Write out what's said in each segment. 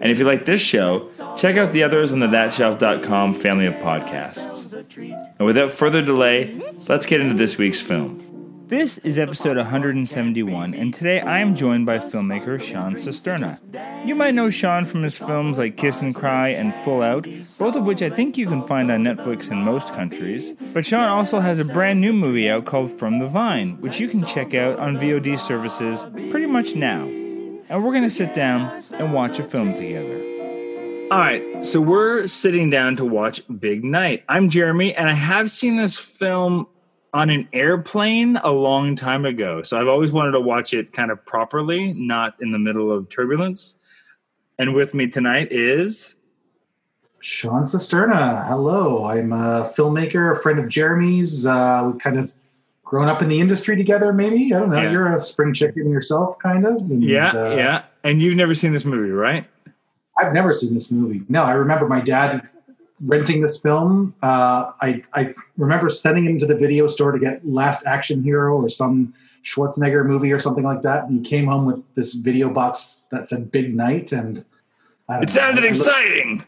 And if you like this show, check out the others on the thatshelf.com family of podcasts. And without further delay, let's get into this week's film. This is episode 171, and today I am joined by filmmaker Sean Cisterna. You might know Sean from his films like Kiss and Cry and Full Out, both of which I think you can find on Netflix in most countries. But Sean also has a brand new movie out called From the Vine, which you can check out on VOD services pretty much now. And we're going to sit down and watch a film together. All right, so we're sitting down to watch Big Night. I'm Jeremy, and I have seen this film on an airplane a long time ago. So I've always wanted to watch it kind of properly, not in the middle of turbulence. And with me tonight is Sean Cisterna. Hello, I'm a filmmaker, a friend of Jeremy's. Uh, we've kind of grown up in the industry together, maybe. I don't know. Yeah. You're a spring chicken yourself, kind of. And, yeah, uh, yeah. And you've never seen this movie, right? I've never seen this movie. No, I remember my dad renting this film. Uh, I, I remember sending him to the video store to get Last Action Hero or some Schwarzenegger movie or something like that. And he came home with this video box that said Big Night. And It sounded know, I looked- exciting.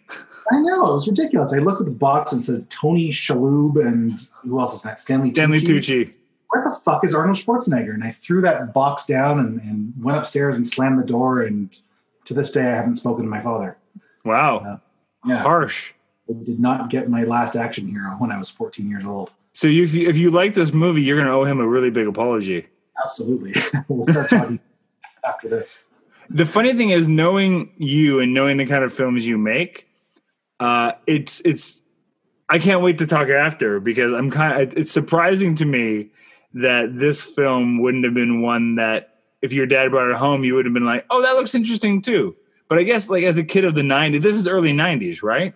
I know, it was ridiculous. I looked at the box and said Tony Shalhoub and who else is that? Stanley Stanley Tucci. Tucci. Where the fuck is Arnold Schwarzenegger? And I threw that box down and, and went upstairs and slammed the door. And to this day, I haven't spoken to my father. Wow. Yeah, Harsh. I did not get my last action hero when I was 14 years old. So you, if you if you like this movie, you're going to owe him a really big apology. Absolutely. we'll start talking after this. The funny thing is, knowing you and knowing the kind of films you make, uh, it's it's. I can't wait to talk after because I'm kind of. It's surprising to me that this film wouldn't have been one that if your dad brought it home, you would have been like, "Oh, that looks interesting too." But I guess like as a kid of the '90s, this is early '90s, right?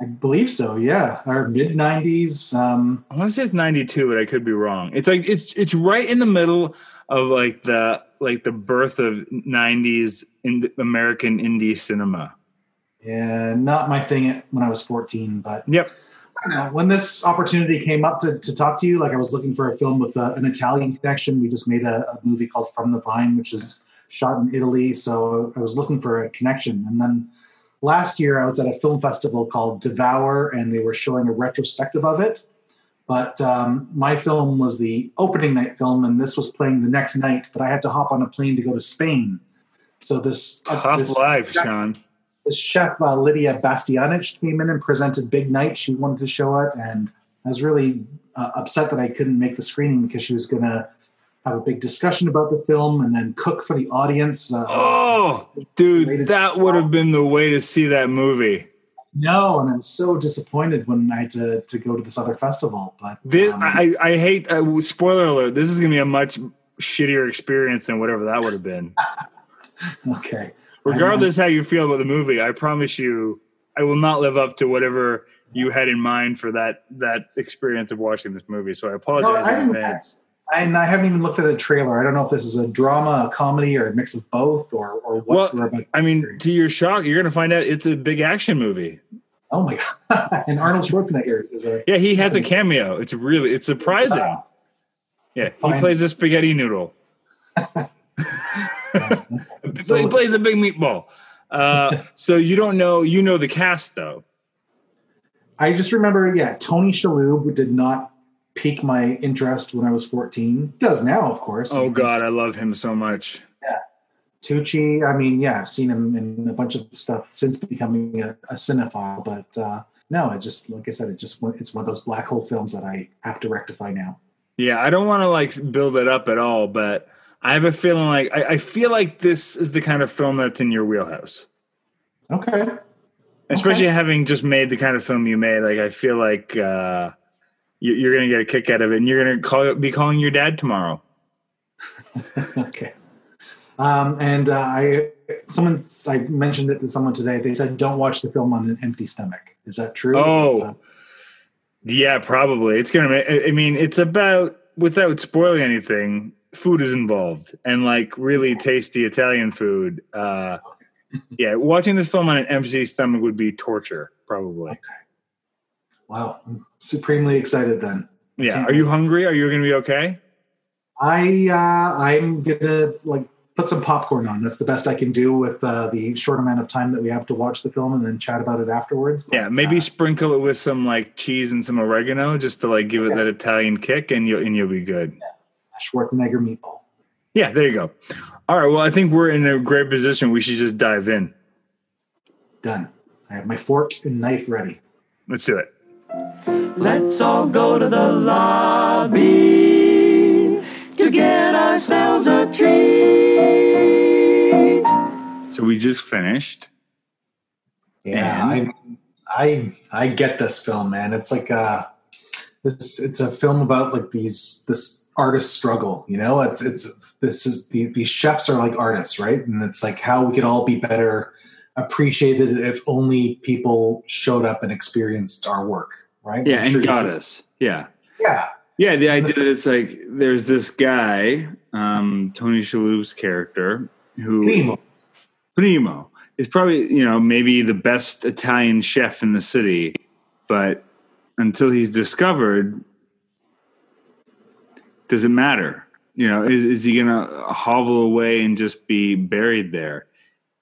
I believe so. Yeah. Our mid 90s. Um, I want to say it's 92, but I could be wrong. It's like it's it's right in the middle of like the like the birth of 90s in American indie cinema. yeah, not my thing when I was 14, but Yep. Know. When this opportunity came up to, to talk to you, like I was looking for a film with a, an Italian connection. We just made a, a movie called From the Vine, which is shot in Italy. So I was looking for a connection. And then last year, I was at a film festival called Devour, and they were showing a retrospective of it. But um, my film was the opening night film, and this was playing the next night. But I had to hop on a plane to go to Spain. So this uh, Tough this- life, Sean. Chef uh, Lidia Bastianich came in and presented Big Night. She wanted to show it, and I was really uh, upset that I couldn't make the screening because she was going to have a big discussion about the film and then cook for the audience. Uh, Oh, dude, that would have been the way to see that movie. No, and I'm so disappointed when I had to, to go to this other festival. But This, um, I, I hate. Uh, spoiler alert: This is going to be a much shittier experience than whatever that would have been. okay, Regardless how you feel about the movie, I promise you, I will not live up to whatever you had in mind for that that experience of watching this movie. So I apologize No, in advance. and I haven't even looked at a trailer. I don't know if this is a drama, a comedy, or a mix of both, or or what Well. I mean, to your shock, you're going to find out it's a big action movie. Oh my god! and Arnold Schwarzenegger is a Yeah, he has a cameo. It's really it's surprising. Wow. Yeah, he Fine. plays a spaghetti noodle. he plays a big meatball. Uh, so you don't know. You know the cast though. I just remember, yeah, Tony Shalhoub did not pique my interest when I was 14. Does now, of course. Oh God, I love him so much. Yeah, Tucci, I mean, yeah, I've seen him in a bunch of stuff since becoming a, a cinephile, but uh, no, it just, like I said, it just it's one of those black hole films that I have to rectify now. Yeah, I don't want to like build it up at all, but I have a feeling like I, I feel like this is the kind of film that's in your wheelhouse. Okay. Especially having just made the kind of film you made, like I feel like uh, you, you're going to get a kick out of it, and you're going to call be calling your dad tomorrow. okay. Um, and uh, I, someone, I mentioned it to someone today. They said, "Don't watch the film on an empty stomach." Is that true? Oh, that, uh, yeah, probably. It's gonna. I mean, it's about without spoiling anything. Food is involved, and like really tasty Italian food. Uh, yeah, watching this film on an empty stomach would be torture, probably. Okay. wow, I'm supremely excited. Then Yeah. Are you hungry? Are you going to be okay? I, uh, I'm gonna like put some popcorn on. That's the best I can do with uh, the short amount of time that we have to watch the film, and then chat about it afterwards. Yeah, maybe uh, sprinkle it with some like cheese and some oregano, just to like give it that Italian kick, and you'll and you'll be good. Schwarzenegger meatball. Yeah, there you go. All right. Well, I think we're in a great position. We should just dive in. Done. I have my fork and knife ready. Let's do it. Let's all go to the lobby to get ourselves a treat. So we just finished. Yeah, And? I, I, I get this film, man. It's like a, it's it's a film about like these this artist struggle. You know, it's it's this is the these chefs are like artists, right? And it's like how we could all be better appreciated if only people showed up and experienced our work, right? Yeah, I'm and sure got us. Yeah. Yeah, Yeah, the idea that it's like there's this guy, um, Tony Shalhoub's character, who Primo. Primo is probably you know maybe the best Italian chef in the city, but until he's discovered, does it matter? You know, is is he gonna hovel away and just be buried there?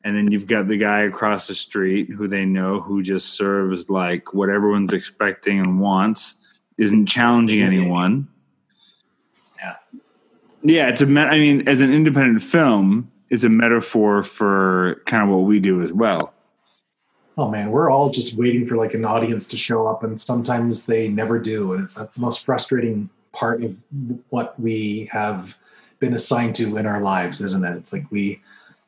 And then you've got the guy across the street who they know who just serves like what everyone's expecting and wants, isn't challenging anyone. Yeah. Yeah, it's a. me- I mean, as an independent film, it's a metaphor for kind of what we do as well. Oh man, we're all just waiting for like an audience to show up, and sometimes they never do, and it's that's the most frustrating part of what we have been assigned to in our lives, isn't it? It's like we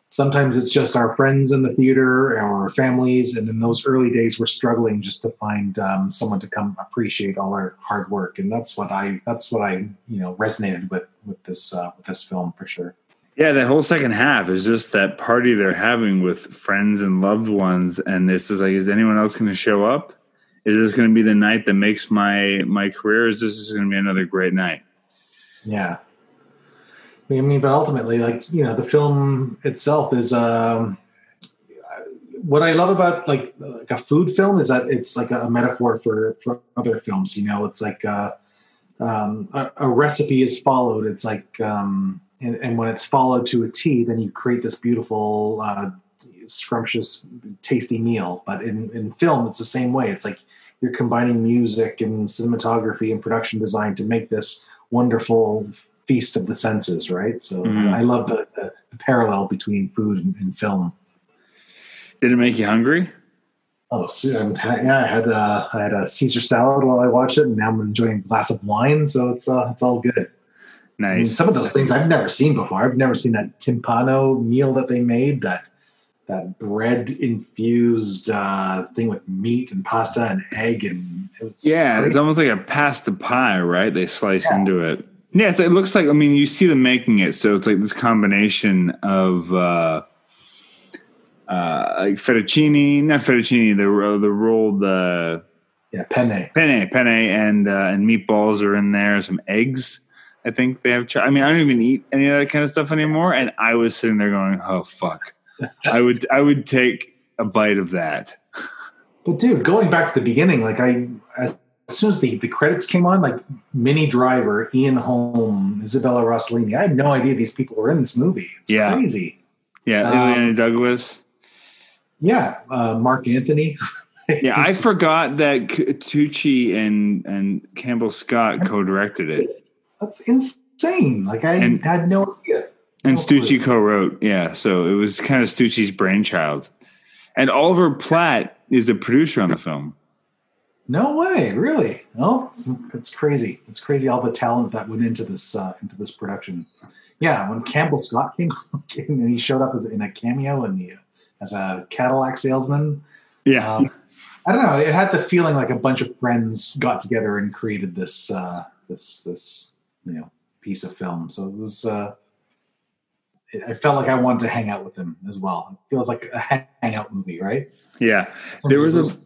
sometimes it's just our friends in the theater or our families, and in those early days, we're struggling just to find um, someone to come appreciate all our hard work, and that's what I that's what I you know resonated with with this uh, with this film for sure. Yeah, that whole second half is just that party they're having with friends and loved ones, and this is like, is anyone else going to show up? Is this going to be the night that makes my my career? Is this going to be another great night? Yeah. I mean, but ultimately, like you know, the film itself is um, what I love about like like a food film is that it's like a metaphor for for other films. You know, it's like uh, um, a, a recipe is followed. It's like um, and, and when it's followed to a T, then you create this beautiful, uh, scrumptious, tasty meal. But in in film, it's the same way. It's like you're combining music and cinematography and production design to make this wonderful feast of the senses, right? So Mhm. I love the, the, parallel between food and, and film. Did it make you hungry? Oh, so, um, yeah, I had uh, I had a Caesar salad while I watched it, and now I'm enjoying a glass of wine, so it's uh, it's all good. I mean, Nice. some of those things I've never seen before. I've never seen that timpano meal that they made that that bread infused uh, thing with meat and pasta and egg and it was Yeah, great. it's almost like a pasta pie, right? They slice into it. Yeah, it's, it looks like. I mean, you see them making it, so it's like this combination of uh, uh, like fettuccine, not fettuccine, the uh, the rolled uh, yeah penne. penne, penne, and uh, and meatballs are in there. Some eggs. I think they have. I mean, I don't even eat any of that kind of stuff anymore. And I was sitting there going, "Oh fuck!" I would I would take a bite of that. But dude, going back to the beginning, like I as soon as the, the credits came on, like Minnie Driver, Ian Holm, Isabella Rossellini, I had no idea these people were in this movie. It's Yeah. crazy. Yeah, Um, Douglas. Yeah, uh, Marc Anthony. Yeah, I forgot that Tucci and and Campbell Scott co-directed it, That's insane. Like I And- had no idea. And Stucci co-wrote. Yeah, so it was kind of Stucci's brainchild. And Oliver Platt is a producer on the film. No way, really? No, it's, it's crazy. It's crazy all the talent that went into this uh, into this production. Yeah, when Campbell Scott came, and he showed up as in a cameo in the as a Cadillac salesman. Yeah. Um, I don't know. It had the feeling like a bunch of friends got together and created this uh, this this you know piece of film. So it was. Uh, I felt like I wanted to hang out with them as well. It feels like a hangout movie, right? yeah. There was a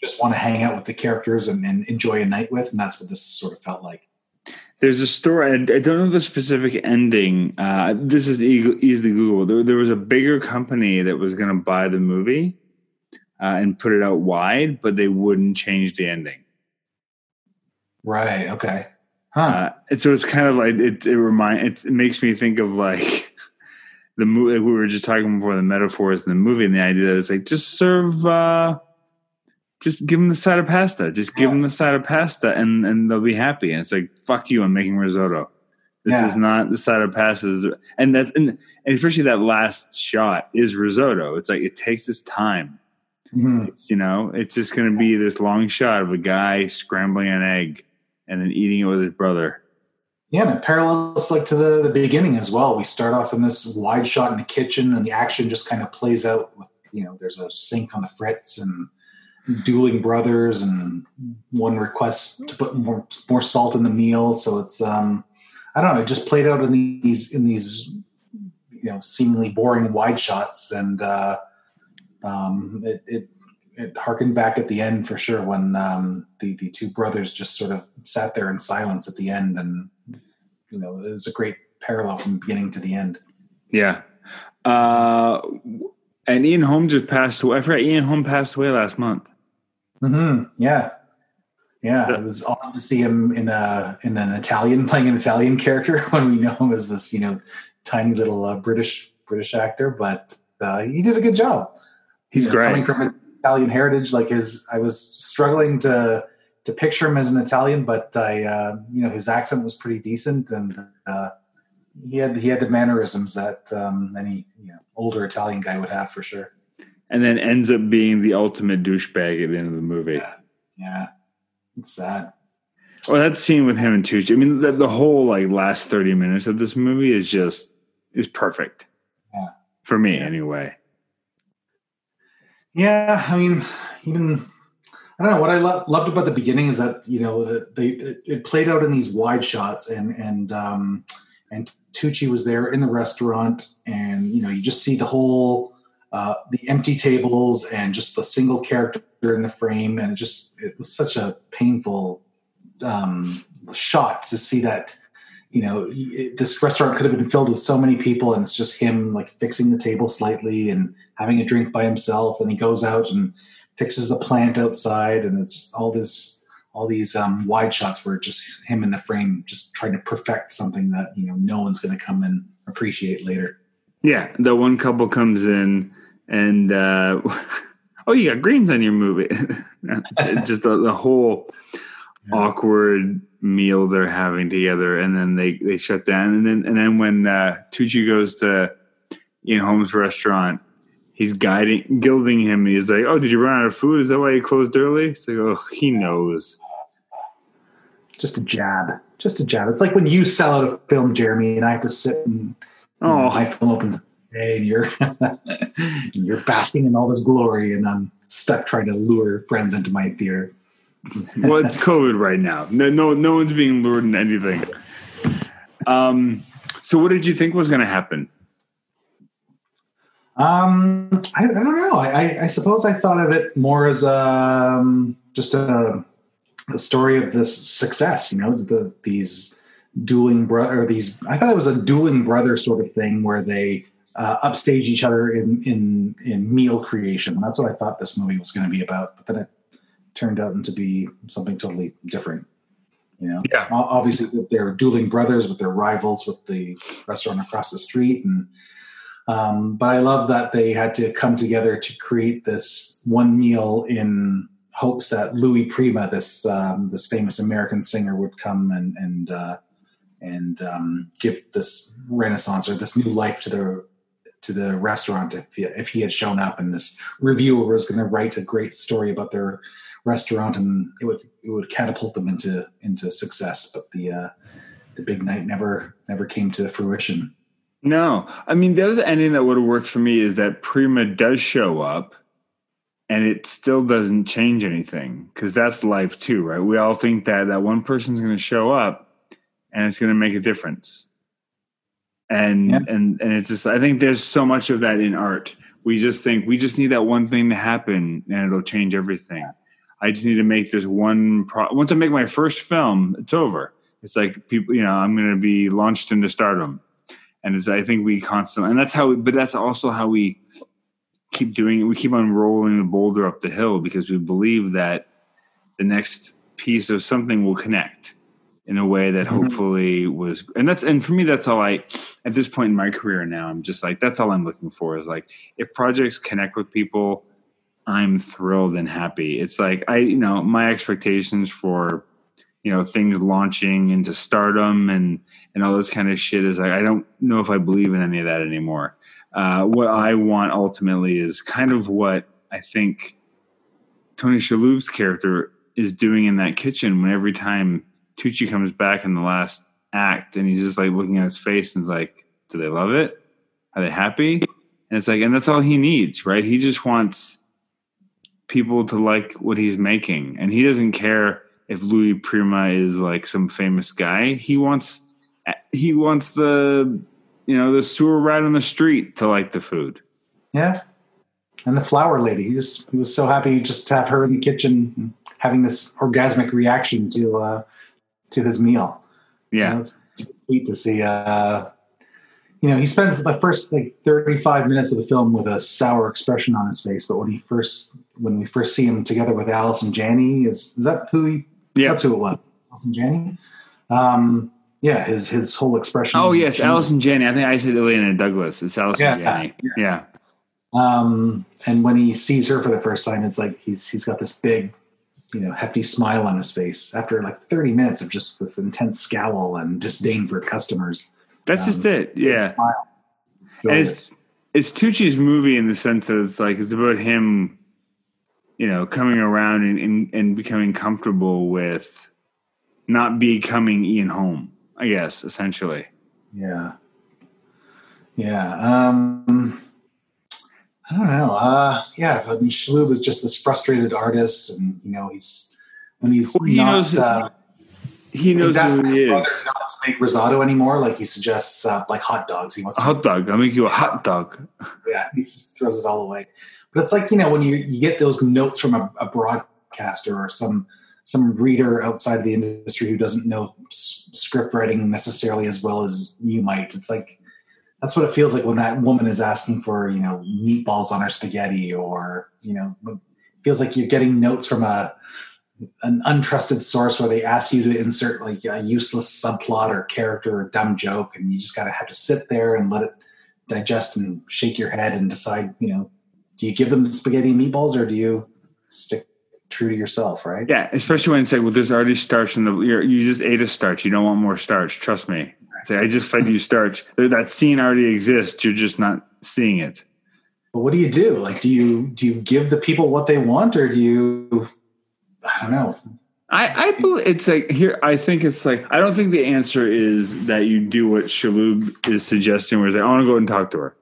just want to hang out with the characters and, and enjoy a night with, and that's what this sort of felt like. There's a story. I, I don't know the specific ending. Uh, this is easily Google. There, there was a bigger company that was going to buy the movie uh, and put it out wide, but they wouldn't change the ending. Right. Okay. Huh. Uh, and so it's kind of like it. It remind it, it makes me think of like the movie we were just talking before the metaphors in the movie and the idea that it's like just serve. uh just give them the side of pasta. Just give them the side of pasta, and and they'll be happy. And it's like, fuck you, I'm making risotto. This Yeah. is not the side of pasta. And that, and, and especially that last shot is risotto. It's like it takes this time. Mhm. It's, you know, it's just going to be this long shot of a guy scrambling an egg and then eating it with his brother. Yeah, and it parallels like to the, the beginning as well. We start off in this wide shot in the kitchen, and the action just kind of plays out. With, you know, there's a sink on the fritz and dueling brothers, and one requests to put more more salt in the meal. So it's um, I don't know, it just played out in these in these you know seemingly boring wide shots, and uh, um, it, it it harkened back at the end for sure when um, the the two brothers just sort of sat there in silence at the end, and you know it was a great parallel from beginning to the end. Yeah. Uh, and Ian Holm just passed away. I forgot Ian Holm passed away last month. hmm Yeah, yeah. It was odd to see him in a in an Italian playing an Italian character when we know him as this you know tiny little uh, British British actor, but uh, he did a good job. He's You know, great. Coming from Italian heritage, like his, I was struggling to to picture him as an Italian, but I, uh, you know, his accent was pretty decent, and uh, he had he had the mannerisms that um, any you know older Italian guy would have for sure. and then ends up being the ultimate douchebag at the end of the movie. Yeah, it's sad. Well, that scene with him and Tucci. I mean, the, the whole like last thirty minutes of this movie is just is perfect. Yeah. For me, Yeah. anyway. Yeah, I mean, even I don't know what I lo- loved about the beginning is that you know they it, it played out in these wide shots, and and um, and Tucci was there in the restaurant, and you know you just see the whole uh, the empty tables and just the single character in the frame, and it just it was such a painful um, shot to see that. You know, this restaurant could have been filled with so many people, and it's just him like fixing the table slightly and having a drink by himself and he goes out and fixes the plant outside and it's all this all these um, wide shots where just him in the frame just trying to perfect something that you know no one's going to come and appreciate later Yeah, the one couple comes in and uh, oh, you got greens on your movie. just the, the whole awkward meal they're having together, and then they they shut down, and then and then when uh, Tucci goes to Ian Holm's restaurant, he's guiding, gilding him. He's like, "Oh, did you run out of food? Is that why you closed early?" It's like, "Oh, he knows." just a jab just a jab it's like when you sell out a film jeremy and i have to sit and know, Oh, my film opens and you're you're basking in all this glory and i'm stuck trying to lure friends into my theater well, it's COVID right now. No, no, no one's being lured into anything. Um, so what did you think was going to happen? Um, I, I don't know. I, I, I suppose I thought of it more as um, just a, a story of this success. You know, the, these dueling brother, or these. I thought it was a dueling brother sort of thing where they uh, upstage each other in in in meal creation. That's what I thought this movie was going to be about. But then it turned out to be something totally different. You know, Yeah. Obviously they're dueling brothers, but they're rivals with the restaurant across the street and. Um, but I love that they had to come together to create this one meal in hopes that Louis Prima, this um, this famous American singer, would come and and uh, and um, give this renaissance or this new life to the to the restaurant if he, if he had shown up and this reviewer was going to write a great story about their restaurant, and it would it would catapult them into into success. But the uh, the big night never never came to fruition. No, I mean the other ending that would have worked for me is that Prima does show up, and it still doesn't change anything because that's life too, right? We all think that that one person's going to show up, and it's going to make a difference. And Yeah. and and it's just I think there's so much of that in art. We just think we just need that one thing to happen, and it'll change everything. I just need to make this one. Pro- Once I make my first film, it's over. It's like people, you know, I'm going to be launched into stardom and it's i think we constantly and that's how we but that's also how we keep doing it we keep on rolling the boulder up the hill because we believe that the next piece of something will connect in a way that Mhm. hopefully was and that's and for me that's all i at this point in my career now i'm just like that's all i'm looking for is like if projects connect with people i'm thrilled and happy it's like i you know my expectations for you know things launching into stardom and and all this kind of shit is like I don't know if I believe in any of that anymore. Uh, what I want ultimately is kind of what I think Tony Shalhoub's character is doing in that kitchen when every time Tucci comes back in the last act and he's just like looking at his face and is like, do they love it? Are they happy? And it's like, and that's all he needs, right? He just wants people to like what he's making. And he doesn't care if Louis Prima is like some famous guy. He wants he wants the you know the sewer rat on the street to like the food. Yeah. And the flower lady, he was he was so happy just to have her in the kitchen having this orgasmic reaction to uh to his meal. You know, Yeah, it's, it's sweet to see uh you know, he spends the first like 35 minutes of the film with a sour expression on his face, but when he first when we first see him together with Allison Janney, is is that who he yeah. that's who it was? Allison Janney? Um yeah, his his whole expression. Oh yes. Allison Janney. I think I said Illeana Douglas. It's Allison Yeah, Janney. Yeah. Um, and when he sees her for the first time, it's like he's he's got this big, you know, hefty smile on his face after like 30 minutes of just this intense scowl and disdain for customers. that's Um, just it. Yeah, and it's it's Tucci's movie in the sense that it's like it's about him, you know, coming around and and, and becoming comfortable with not becoming Ian Holm I guess essentially. yeah, yeah. Um, I don't know. Uh, yeah, I mean, Shalhoub is just this frustrated artist, and you know, he's when he's Well, he not. knows- uh, He knows he's who he is. not to make risotto anymore. Like he suggests, uh, like hot dogs. He wants A hot dog. I'll make you a hot dog. yeah, he just throws it all away. But it's like you know when you you get those notes from a, a broadcaster or some some reader outside the industry who doesn't know s- script writing necessarily as well as you might. It's like that's what it feels like when that woman is asking for you know meatballs on her spaghetti or you know feels like you're getting notes from a an untrusted source where they ask you to insert like a useless subplot or character or dumb joke and you just gotta have to sit there and let it digest and shake your head and decide, you know, do you give them spaghetti and meatballs or do you stick true to yourself, right? Yeah, especially when it's like, well, there's already starch in the. You're, you just ate a starch. You don't want more starch. Trust me. Say, I just fed you starch. That scene already exists. You're just not seeing it. But what do you do? Like, do you do you give the people what they want or do you? I don't know. I, I believe it's like here. I think it's like I don't think the answer is that you do what Shalhoub is suggesting, where it's like I want to go and talk to her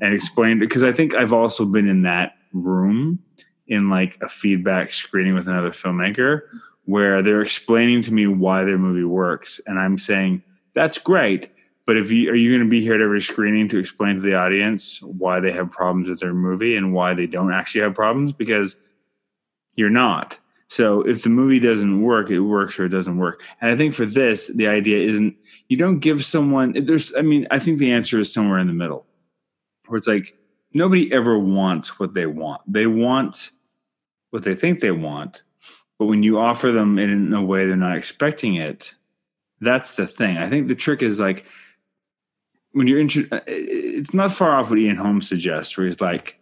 and explain because I think I've also been in that room in like a feedback screening with another filmmaker where they're explaining to me why their movie works, and I'm saying that's great. But if you are you going to be here at every screening to explain to the audience why they have problems with their movie and why they don't actually have problems? Because you're not. So if the movie doesn't work, it works or it doesn't work. And I think for this, the idea isn't you don't give someone there's I mean, I think the answer is somewhere in the middle. Where it's like nobody ever wants what they want. They want what they think they want. But when you offer them in a way they're not expecting it, that's the thing. I think the trick is like when you're intro- uh, it's not far off what Ian Holmes suggests, where he's like,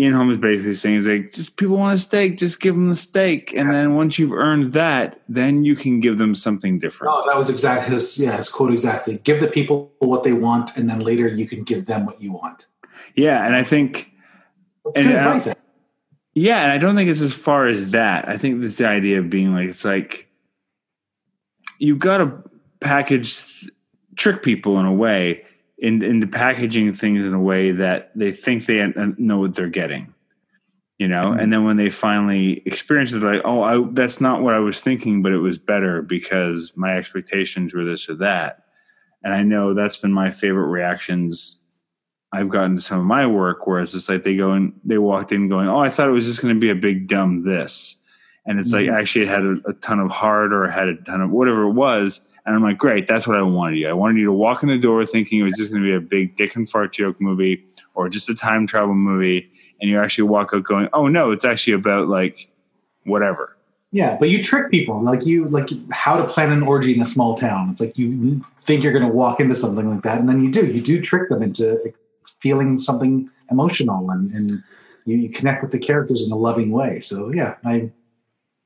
Ian Holmes is basically saying, he's like, just people want a steak, just give them the steak. And then once you've earned that, then you can give them something different. Oh, that was exactly his yeah, his quote exactly. Give the people what they want and then later you can give them what you want. Yeah. And I think, That's And good I- advice. Yeah, and I don't think it's as far as that. I think it's the idea of being like it's like you've got to package trick people in a way in, into packaging things in a way that they think they know what they're getting you know mm-hmm. and then when they finally experience it like oh I, that's not what i was thinking but it was better because my expectations were this or that and i know that's been my favorite reactions i've gotten to some of my work whereas it's like they go and they walked in going oh i thought it was just going to be a big dumb this and it's mm-hmm. like actually it had a, a, ton of heart or had a ton of whatever it was and i'm like great that's what i wanted you. I wanted you to walk in the door thinking it was just going to be a big dick and fart joke movie or just a time travel movie and you actually walk out going oh no it's actually about like whatever. Yeah but you trick people. Like you like how to plan an orgy in a small town. It's like you think you're going to walk into something like that and then you do. You do trick them into feeling something emotional and, and you, you connect with the characters in a loving way. So yeah i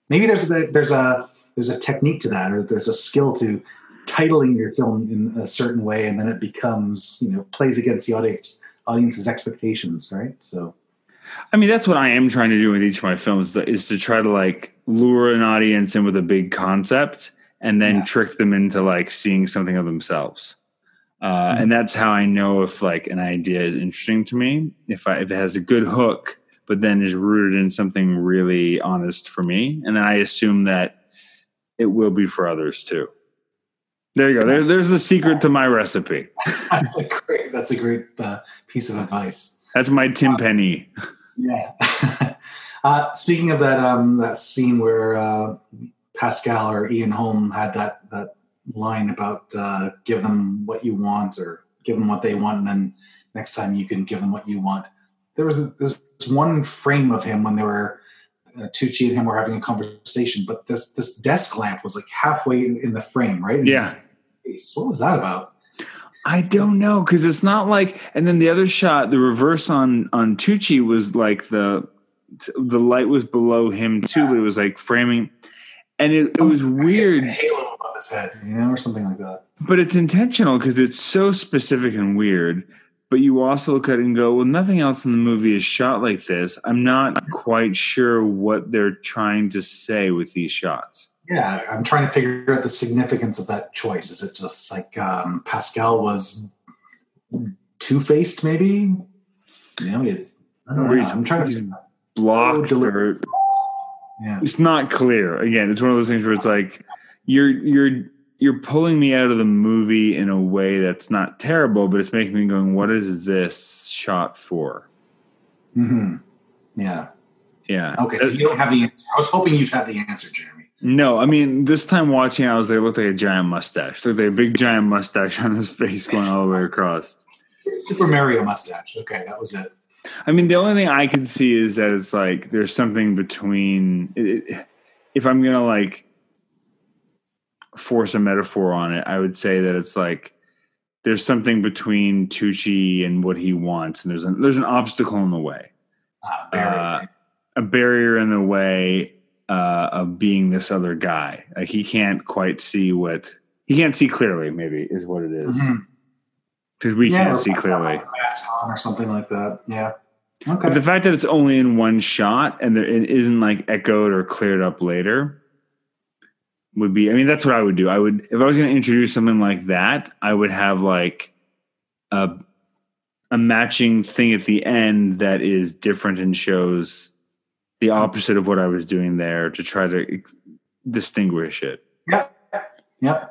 maybe there's a there's a there's a technique to that or there's a skill to titling your film in a certain way and then it becomes you know plays against the audience audience's expectations right so i mean that's what i am trying to do with each of my films is to try to like lure an audience in with a big concept and then yeah. trick them into like seeing something of themselves uh, mm-hmm. and that's how i know if like an idea is interesting to me if i if it has a good hook but then is rooted in something really honest for me. And then I assume that it will be for others too. There you go. There, there's the secret to my recipe. that's a great. That's a great uh, piece of advice. That's my Tim uh, Penny. Yeah. uh, speaking of that, um, that scene where uh, Pascal or Ian Holm had that that line about uh, give them what you want or give them what they want, and then next time you can give them what you want. There was this one frame of him when they were uh, Tucci and him were having a conversation, but this this desk lamp was like halfway in, in the frame, right? In yeah. What was that about? I don't know because it's not like. And then the other shot, the reverse on on Tucci was like the the light was below him too, yeah. but it was like framing, and it, it was weird. Halo above his head, you know, or something like that. But it's intentional because it's so specific and weird but you also look at it and go, well, nothing else in the movie is shot like this. I'm not quite sure what they're trying to say with these shots. Yeah, I'm trying to figure out the significance of that choice. Is it just like um, Pascal was two faced, maybe? You know, it's, I don't know. I'm trying to block. So or, yeah. It's not clear. Again, it's one of those things where it's like you're you're you're pulling me out of the movie in a way that's not terrible, but it's making me going, what is this shot for? Hmm. Yeah. Yeah. Okay, so you don't have the answer. I was hoping you'd have the answer, Jeremy. No, I mean, this time watching, I was they looked like a giant mustache. Looked like a big giant mustache on his face going all the way across. Super Mario mustache. Okay, that was it. I mean, the only thing I can see is that it's like there's something between. It, if I'm gonna like force a metaphor on it, I would say that it's like there's something between Tucci and what he wants, and there's an there's an obstacle in the way, uh, uh, a barrier in the way uh, of being this other guy. Like he can't quite see what he can't see clearly. Maybe is what it is. because mm-hmm. we yeah, can't see clearly. Mask on or something like that. Yeah. Okay. But the fact that it's only in one shot and there, it isn't like echoed or cleared up later would be I mean that's what I would do. I would if I was going to introduce something like that, I would have like a a matching thing at the end that is different and shows the opposite of what I was doing there to try to ex- distinguish it. Yeah. Yeah.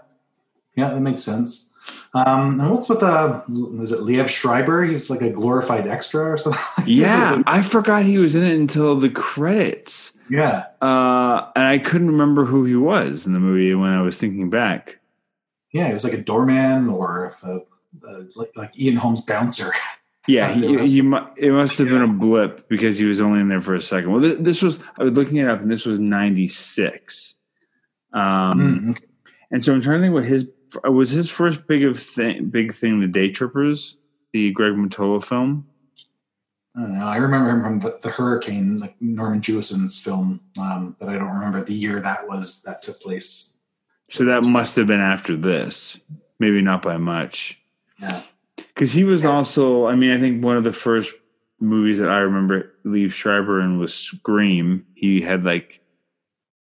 Yeah, that makes sense. Um, and what's with the is it Liev Schreiber? He was like a glorified extra or something. yeah, I forgot he was in it until the credits. Yeah. Uh, and I couldn't remember who he was in the movie when I was thinking back. Yeah, he was like a doorman or a, a, like, like, Ian Holm's bouncer. Yeah, he, he, it must have been a blip because he was only in there for a second. Well, this, this was I was looking it up, and this was '96. Um, mm, okay. and so I'm trying to think what his was his first big of thing, big thing, the Daytrippers, the Greg Mottola film. I don't know. I remember him from the, the Hurricane, like Norman Jewison's film, um, but I don't remember the year that was that took place. So that must have been after this, maybe not by much. Yeah, because he was also. I mean, I think one of the first movies that I remember Liev Schreiber in was Scream. He had like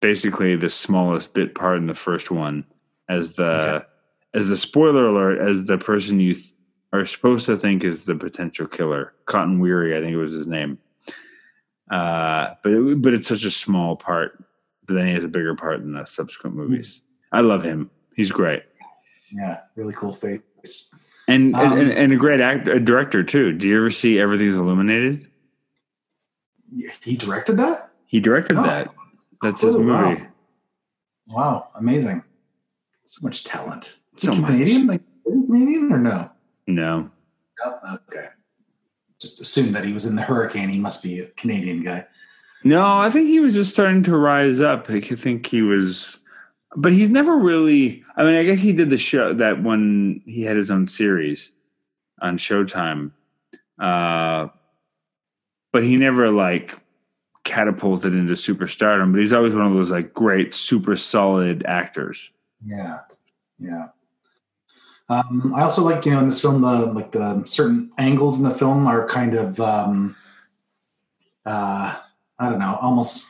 basically the smallest bit part in the first one as the Okay. As the spoiler alert as the person you th- are supposed to think is the potential killer. Cotton Weary, I think it was his name. Uh, but it, but it's such a small part. But then he has a bigger part in the subsequent movies. I love him. He's great. Yeah, really cool face. And, Um, and and a great actor, a director too. Do you ever see Everything's Illuminated? He directed that? He directed Oh. that. That's his Oh, movie. wow. Wow, amazing. So much talent. So much. Canadian? Like is he Canadian or no? No, Oh, okay. Just assume that he was in the hurricane. He must be a Canadian guy. no. I think he was just starting to rise up. I think he was, but he's never really. I mean, I guess he did the show that when he had his own series on Showtime, uh, but he never like catapulted into superstardom. But he's always one of those like great, super solid actors. Yeah, yeah. Um, I also like you know in this film the like the certain angles in the film are kind of um, uh, I don't know almost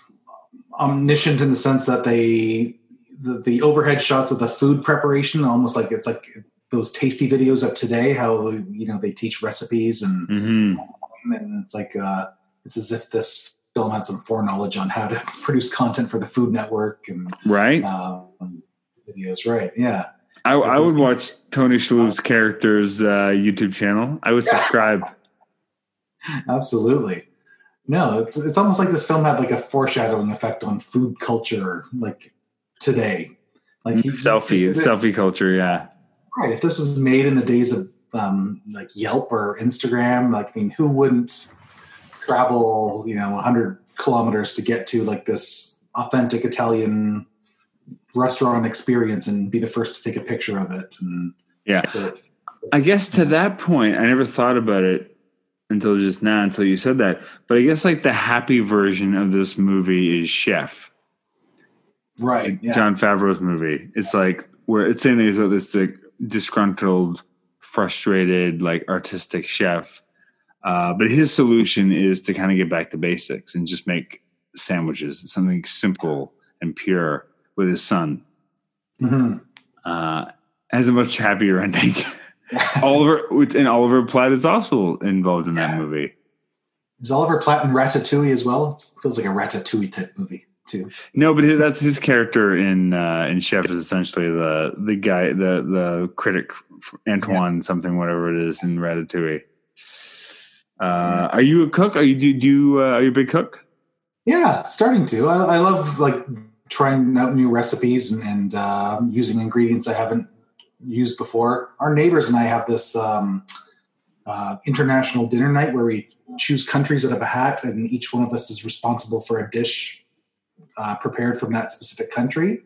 omniscient in the sense that they the, the overhead shots of the food preparation almost like it's like those tasty videos of today how you know they teach recipes and hmm and it's like uh, it's as if this film had some foreknowledge on how to produce content for the Food Network and Right. um, videos. Right? Yeah. I, I would watch Tony Shalhoub's character's uh, YouTube channel. I would subscribe. Absolutely. No, it's it's almost like this film had like a foreshadowing effect on food culture, like today. Like he- selfie, selfie culture. Yeah. right? If this was made in the days of um, like Yelp or Instagram, like I mean, who wouldn't travel, you know, 100 kilometers to get to like this authentic Italian restaurant experience and be the first to take a picture of it? And Yeah. so, I guess to that point, I never thought about it until just now, until you said that. But I guess like the happy version of this movie is Chef, right? Yeah. Jon Favreau's movie. It's like where it's saying things about this like, disgruntled, frustrated, like artistic chef. Uh, but his solution is to kind of get back to basics and just make sandwiches, something simple and pure with his son. Mhm. Uh, has a much happier ending. Oliver and Oliver Platt is also involved in that movie. Is Oliver Platt in Ratatouille as well? It feels like a Ratatouille type movie too. No, but that's his character in uh, in Chef is essentially the the guy the the critic Antoine something whatever it is in Ratatouille. Uh, are you a cook? Are you do, do you, uh, are you a big cook? Yeah, starting to. I, I love like trying out new recipes and, and uh, using ingredients I haven't used before. Our neighbors and I have this um, uh, international dinner night where we choose countries out of a hat, and each one of us is responsible for a dish uh, prepared from that specific country.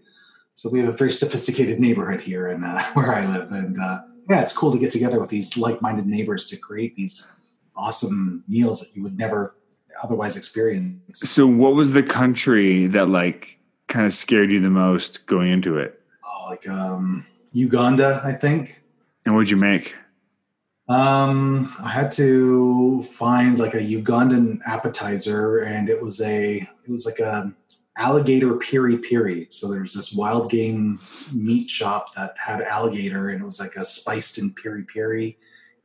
So we have a very sophisticated neighborhood here uh, where I live, and uh, yeah, it's cool to get together with these like-minded neighbors to create these awesome meals that you would never otherwise experience. So, what was the country that like kind of scared you the most going into it? oh, like um, Uganda, I think. And what'd you make? Um, I had to find like a Ugandan appetizer, and it was a it was like a alligator piri piri. So there's this wild game meat shop that had alligator, and it was like a spiced in piri piri,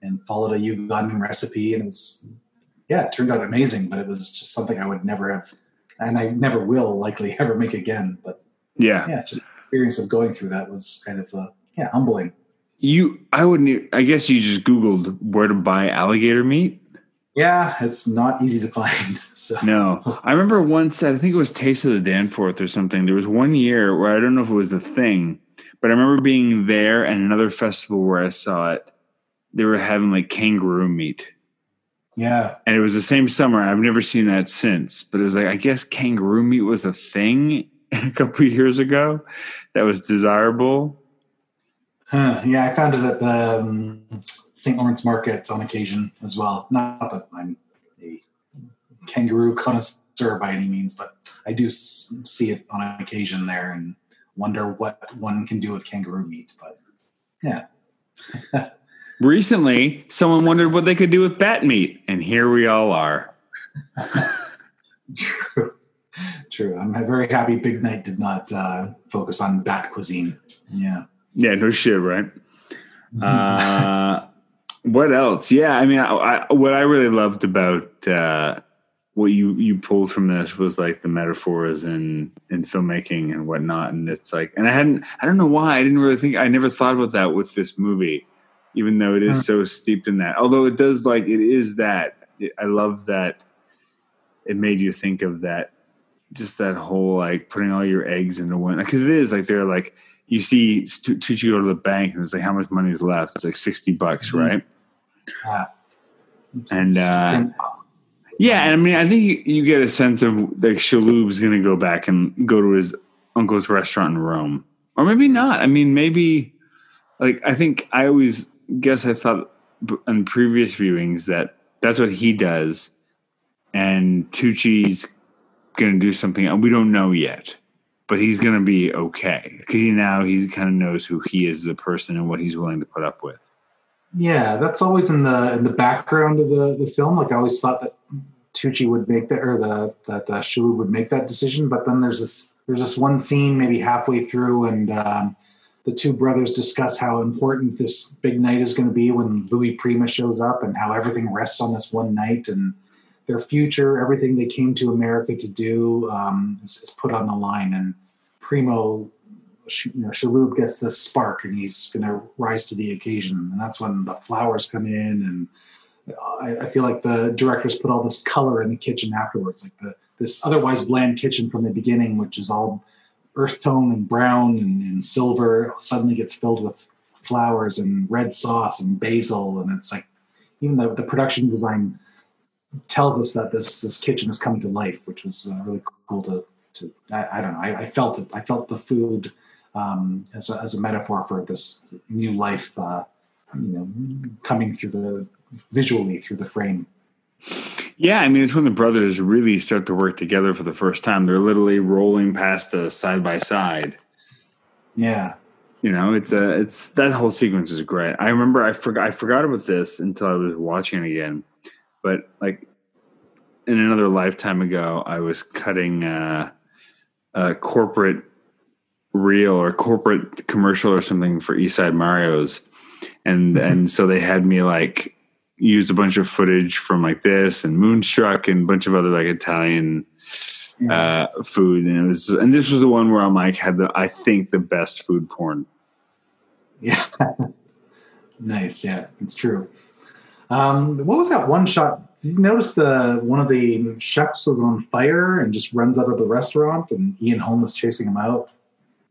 and followed a Ugandan recipe, and it was yeah, it turned out amazing. But it was just something I would never have, and I never will likely ever make again. But Yeah, yeah, just the experience of going through that was kind of uh, yeah humbling. you. I wouldn't. I guess you just Googled where to buy alligator meat. Yeah, it's not easy to find. So No, I remember once. I think it was Taste of the Danforth or something. There was one year where I don't know if it was the thing, but I remember being there and another festival where I saw it. They were having like kangaroo meat, yeah, and it was the same summer. I've never seen that since, but it was like I guess kangaroo meat was a thing a couple of years ago that was desirable. Huh, yeah, I found it at the um, St. Lawrence Market on occasion as well. Not that I'm a kangaroo connoisseur by any means, but I do see it on occasion there and wonder what one can do with kangaroo meat. But yeah, Recently, someone wondered what they could do with bat meat, and here we all are. True. True. I'm very happy Big Night did not uh, focus on bat cuisine. Yeah. Yeah, no shit, right? Uh, what else? Yeah, I mean, I, I, what I really loved about uh, what you you pulled from this was like the metaphors in in filmmaking and whatnot, and it's like, and I hadn't, I don't know why, I didn't really think, I never thought about that with this movie, even though it is Hmm. so steeped in that. Although it does, like, it is that. It, I love that it made you think of that, just that whole like putting all your eggs into one, because it is like they're like you see Tucci go to the bank and it's like how much money is left? It's like sixty bucks, Mhm. right? Yeah. And, uh, Yeah, and I mean, I think you, you get a sense of like Shalhoub's going to go back and go to his uncle's restaurant in Rome, or maybe not. I mean, maybe like I think I always guess I thought in previous viewings that that's what he does, and Tucci's going to do something and we don't know yet, but he's going to be okay because now he kind of knows who he is as a person and what he's willing to put up with. Yeah, that's always in the in the background of the, the film. Like I always thought that Tucci would make that, or the that uh, would make that decision. But then there's this there's this one scene maybe halfway through, and um, the two brothers discuss how important this big night is going to be when Louis Prima shows up, and how everything rests on this one night, and their future, everything they came to America to do, um, is, is put on the line. And Primo you know, Shalhoub gets this spark and he's going to rise to the occasion. And that's when the flowers come in. And I, I feel like the directors put all this color in the kitchen afterwards, like the this otherwise bland kitchen from the beginning, which is all earth tone and brown and, and silver, suddenly gets filled with flowers and red sauce and basil. And it's like, even the, the production design tells us that this this kitchen is coming to life, which was uh, really cool to to I, I don't know. I, I felt it. I felt the food um, as a, as a metaphor for this new life, uh, you know, coming through the visually through the frame. Yeah, I mean, it's when the brothers really start to work together for the first time. They're literally rolling past us side by side. Yeah, You know, it's a, it's that whole sequence is great. I remember I forgot, I forgot about this until I was watching it again. But like in another lifetime ago, I was cutting uh, a corporate reel or corporate commercial or something for Eastside Mario's, and and so they had me like use a bunch of footage from like this and Moonstruck and a bunch of other like Italian uh, food, and it was and this was the one where I'm like had the I think the best food porn. yeah, nice. Yeah, it's true. Um, what was that one shot? Did you notice the one of the chefs was on fire and just runs out of the restaurant, and Ian Holm is chasing him out?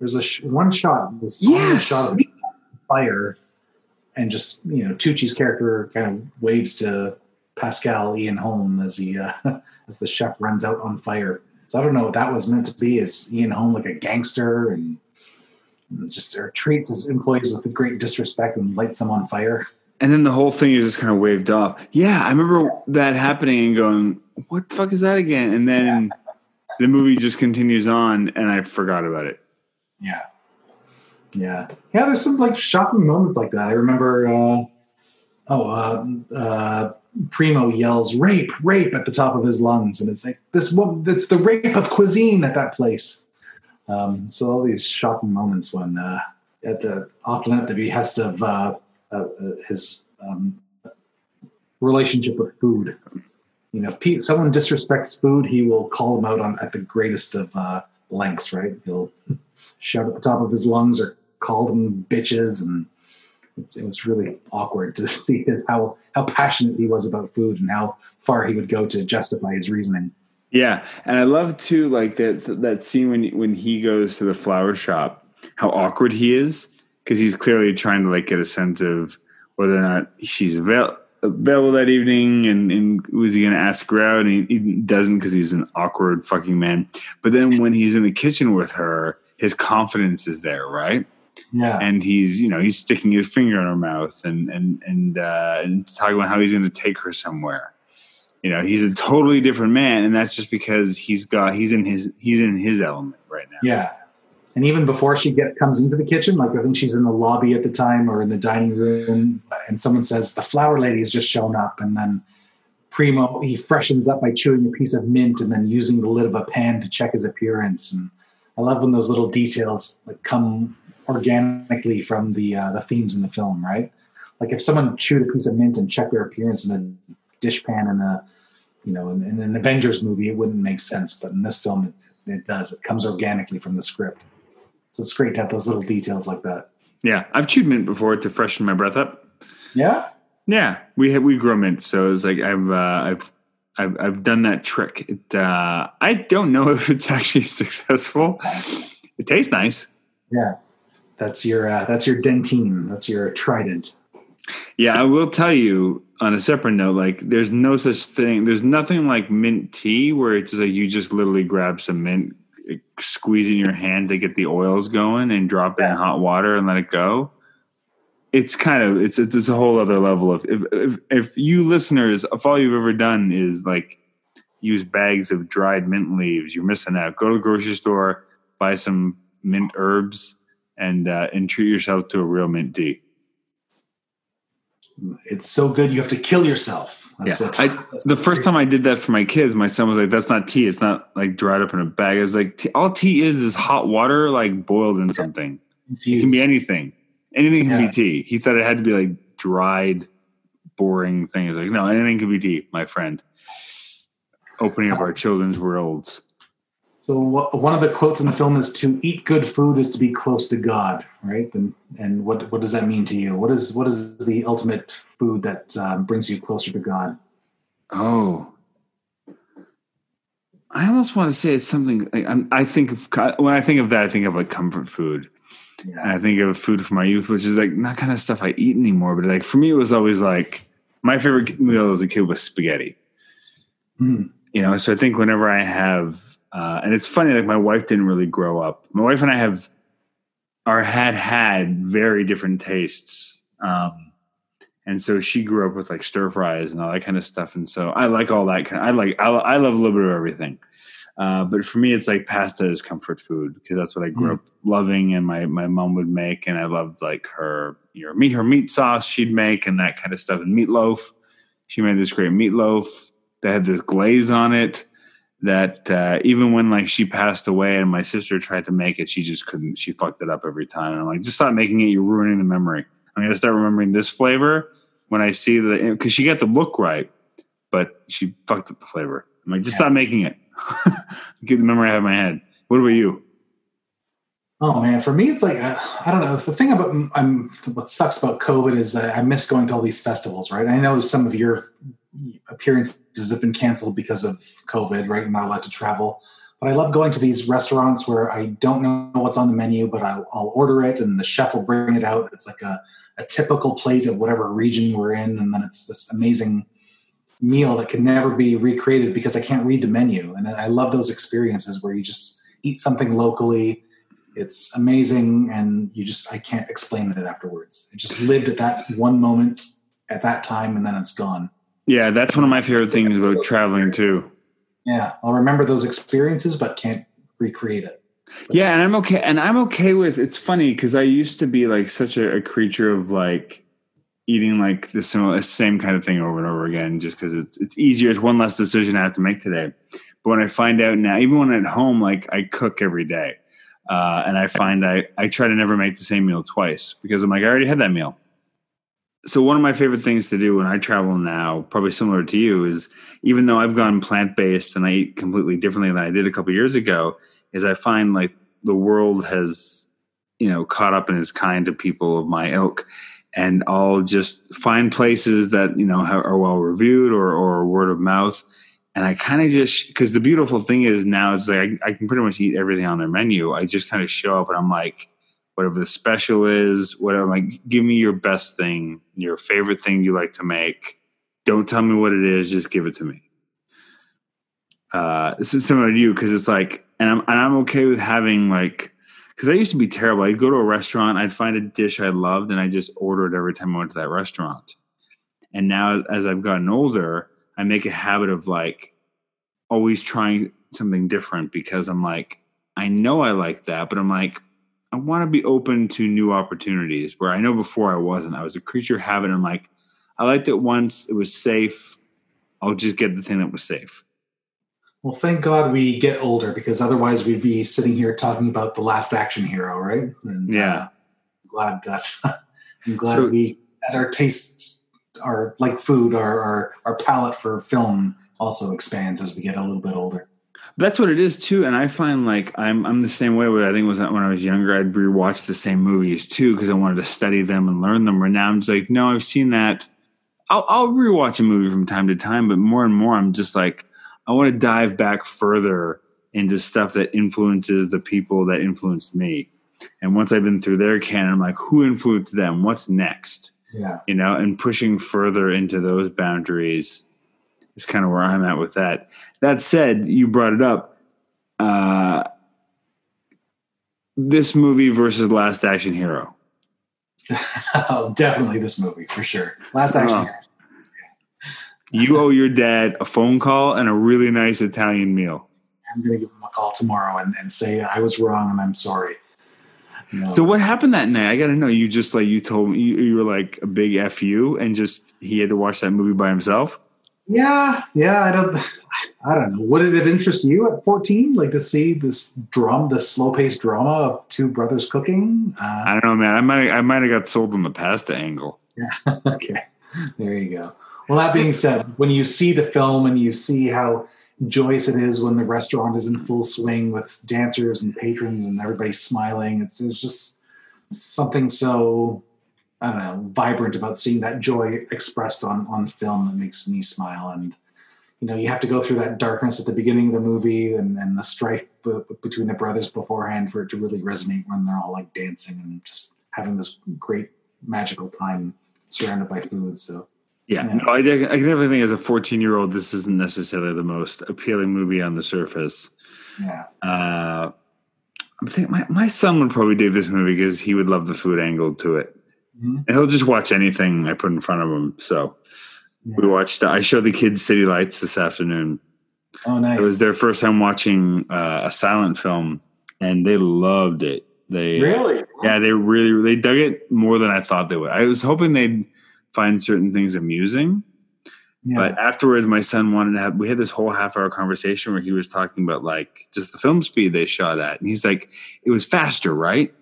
There's a sh- one shot, this one Yes. shot of fire, and just you know Tucci's character kind of waves to Pascal Ian Holm as he uh, as the chef runs out on fire. So I don't know what that was meant to be. Is Ian Holm like a gangster and just or treats his employees with great disrespect and lights them on fire? And then the whole thing is just kind of waved off. Yeah, I remember that happening and going, "What the fuck is that again?" And then the movie just continues on, and I forgot about it. Yeah. Yeah. Yeah, there's some like shocking moments like that. I remember uh oh uh, uh Primo yells rape, rape at the top of his lungs, and it's like this it's the rape of cuisine at that place. Um so all these shocking moments when uh at the often at the behest of uh, uh, uh his um relationship with food. You know, if someone disrespects food, he will call them out on at the greatest of uh, lengths. Right? He'll shout at the top of his lungs or call them bitches, and it was really awkward to see how how passionate he was about food and how far he would go to justify his reasoning. Yeah, and I love too, like that that scene when when he goes to the flower shop, how awkward he is because he's clearly trying to like get a sense of whether or not she's avail- available that evening, and, and was he going to ask her out, and he, he doesn't because he's an awkward fucking man. But then when he's in the kitchen with her, his confidence is there, right? Yeah, and he's you know he's sticking his finger in her mouth and and and uh, and talking about how he's going to take her somewhere. You know, he's a totally different man, and that's just because he's got he's in his he's in his element right now. yeah, And even before she get comes into the kitchen, like I think she's in the lobby at the time or in the dining room, and someone says the flower lady has just shown up, and then Primo he freshens up by chewing a piece of mint and then using the lid of a pan to check his appearance. And I love when those little details like come organically from the uh, the themes in the film, right? Like if someone chewed a piece of mint and checked their appearance in a dishpan in a you know in, in an Avengers movie, it wouldn't make sense. But in this film, it, it does. It comes organically from the script. So it's great to have those little details like that. Yeah, I've chewed mint before to freshen my breath up. Yeah. Yeah, we have, we grow mint, so it's like I've uh, I've I've I've done that trick. It, uh, I don't know if it's actually successful. It tastes nice. Yeah. That's your uh, that's your Dentyne. That's your trident. Yeah, I will tell you on a separate note, like there's no such thing. There's nothing like mint tea where it's like you just literally grab some mint, squeeze in your hand to get the oils going, and drop it in hot water and let it go. It's kind of it's it's a whole other level of if if, if you listeners, if all you've ever done is like use bags of dried mint leaves, you're missing out. Go to the grocery store, buy some mint herbs, and uh, and treat yourself to a real mint tea. It's so good you have to kill yourself. That's yeah, what, I, the first time I did that for my kids, my son was like, "That's not tea. It's not like dried up in a bag." I was like, "Tea- "All tea is is hot water, like boiled in something. It can be anything. Anything can Yeah. be tea." He thought it had to be like dried, boring thing. He's like, "No, anything can be tea, my friend." Opening up our children's worlds. So one of the quotes in the film is to eat good food is to be close to God, right? And and what what does that mean to you? What is what is the ultimate food that um, brings you closer to God? Oh, I almost want to say it's something. Like, I'm, I think of when I think of that, I think of like comfort food. And I think of food from my youth, which is like not kind of stuff I eat anymore. But like for me, it was always like my favorite meal as a kid was spaghetti. Mm. You know, so I think whenever I have, uh, and it's funny, like my wife didn't really grow up. My wife and I have, are had had very different tastes. Um, and so she grew up with like stir fries and all that kind of stuff. And so I like all that kind. I like I, I love a little bit of everything. Uh, but for me, it's like pasta is comfort food because that's what I grew Mm. up loving, and my my mom would make, and I loved like her your meat her meat sauce she'd make and that kind of stuff, and meatloaf. She made this great meatloaf that had this glaze on it that uh, even when like she passed away and my sister tried to make it, she just couldn't. She fucked it up every time. And I'm like, just stop making it. You're ruining the memory. I'm gonna start remembering this flavor when I see the because she got the look right, but she fucked up the flavor. I'm like, just stop making it. Get the memory out of my head. What about you? Oh man, for me, it's like uh, I don't know. The thing about I'm what sucks about COVID is that I miss going to all these festivals. Right, I know some of your appearances have been canceled because of COVID. Right, you're not allowed to travel. But I love going to these restaurants where I don't know what's on the menu, but I'll, I'll order it and the chef will bring it out. It's like a, a typical plate of whatever region we're in, and then it's this amazing meal that can never be recreated because I can't read the menu. And I love those experiences where you just eat something locally it's amazing and you just i can't explain it afterwards it just lived at that one moment at that time and then it's gone Yeah, that's one of my favorite things about traveling too. yeah i'll remember those experiences but can't recreate it But Yeah, and I'm okay. And I'm okay with. It's funny because I used to be like such a, a creature of like eating like the similar same kind of thing over and over again, just because it's it's easier. It's one less decision I have to make today. But when I find out now, even when at home, like I cook every day, uh, and I find I I try to never make the same meal twice because I'm like I already had that meal. So one of my favorite things to do when I travel now, probably similar to you, is even though I've gone plant based and I eat completely differently than I did a couple years ago, is I find like the world has, you know, caught up and is kind to people of my ilk. And I'll just find places that, you know, are well reviewed or, or word of mouth. And I kind of just, because the beautiful thing is now it's like I, I can pretty much eat everything on their menu. I just kind of show up and I'm like, whatever the special is, whatever, like, give me your best thing, your favorite thing you like to make. Don't tell me what it is, just give it to me uh this is similar to you because it's like and I'm and I'm okay with having like because I used to be terrible. I'd go to a restaurant, I'd find a dish I loved, and I just order it every time I went to that restaurant. And now as I've gotten older, I make a habit of like always trying something different because I'm like, I know I like that, but I'm like, I want to be open to new opportunities where I know before I wasn't. I was a creature of habit. I'm like, I liked it once, it was safe. I'll just get the thing that was safe. Well, thank God we get older because otherwise we'd be sitting here talking about the last action hero, right? And, Yeah. uh, glad that I'm glad So- we, as our tastes are like food, our, our our palate for film also expands as we get a little bit older. That's what it is too, and I find like I'm I'm the same way. Where I think it was when I was younger, I'd rewatch the same movies too because I wanted to study them and learn them. Where now I'm just like, no, I've seen that. I'll, I'll rewatch a movie from time to time, but more and more, I'm just like, I want to dive back further into stuff that influences the people that influenced me. And once I've been through their canon, I'm like, who influenced them? What's next? Yeah. you know, and pushing further into those boundaries is kind of where I'm at with that. That said, you brought it up. Uh, this movie versus Last Action Hero. oh, definitely this movie for sure. Last action Oh. hero. You owe your dad a phone call and a really nice Italian meal. I'm going to give him a call tomorrow and, and say I was wrong and I'm sorry. No. So what happened that night? I got to know. You just like you told me you, you were like a big fu, and just he had to watch that movie by himself. Yeah, yeah. I don't. I don't know. Would it have interested you at 14, like to see this drum, this slow-paced drama of two brothers cooking? Uh, I don't know, man. I might I might have got sold on the pasta angle. Yeah. okay, there you go. Well, that being said, when you see the film and you see how joyous it is when the restaurant is in full swing with dancers and patrons and everybody smiling, it's, it's just something so I don't know vibrant about seeing that joy expressed on on film that makes me smile. And you know, you have to go through that darkness at the beginning of the movie and and the strife b- between the brothers beforehand for it to really resonate when they're all like dancing and just having this great magical time surrounded by food. So. Yeah, Yeah. no, I, I can definitely think as a 14 year old, this isn't necessarily the most appealing movie on the surface. Yeah. Uh, I think my, my son would probably dig this movie because he would love the food angle to it. Mhm. And he'll just watch anything I put in front of him. So we watched, I showed the kids City Lights this afternoon. Oh, nice. It was their first time watching uh, a silent film and they loved it. They, really. yeah, they really, they dug it more than I thought they would. I was hoping they'd find certain things amusing. Yeah. But afterwards, my son wanted to have. We had this whole half hour conversation where he was talking about like just the film speed they shot at, and he's like, "It was faster, right?"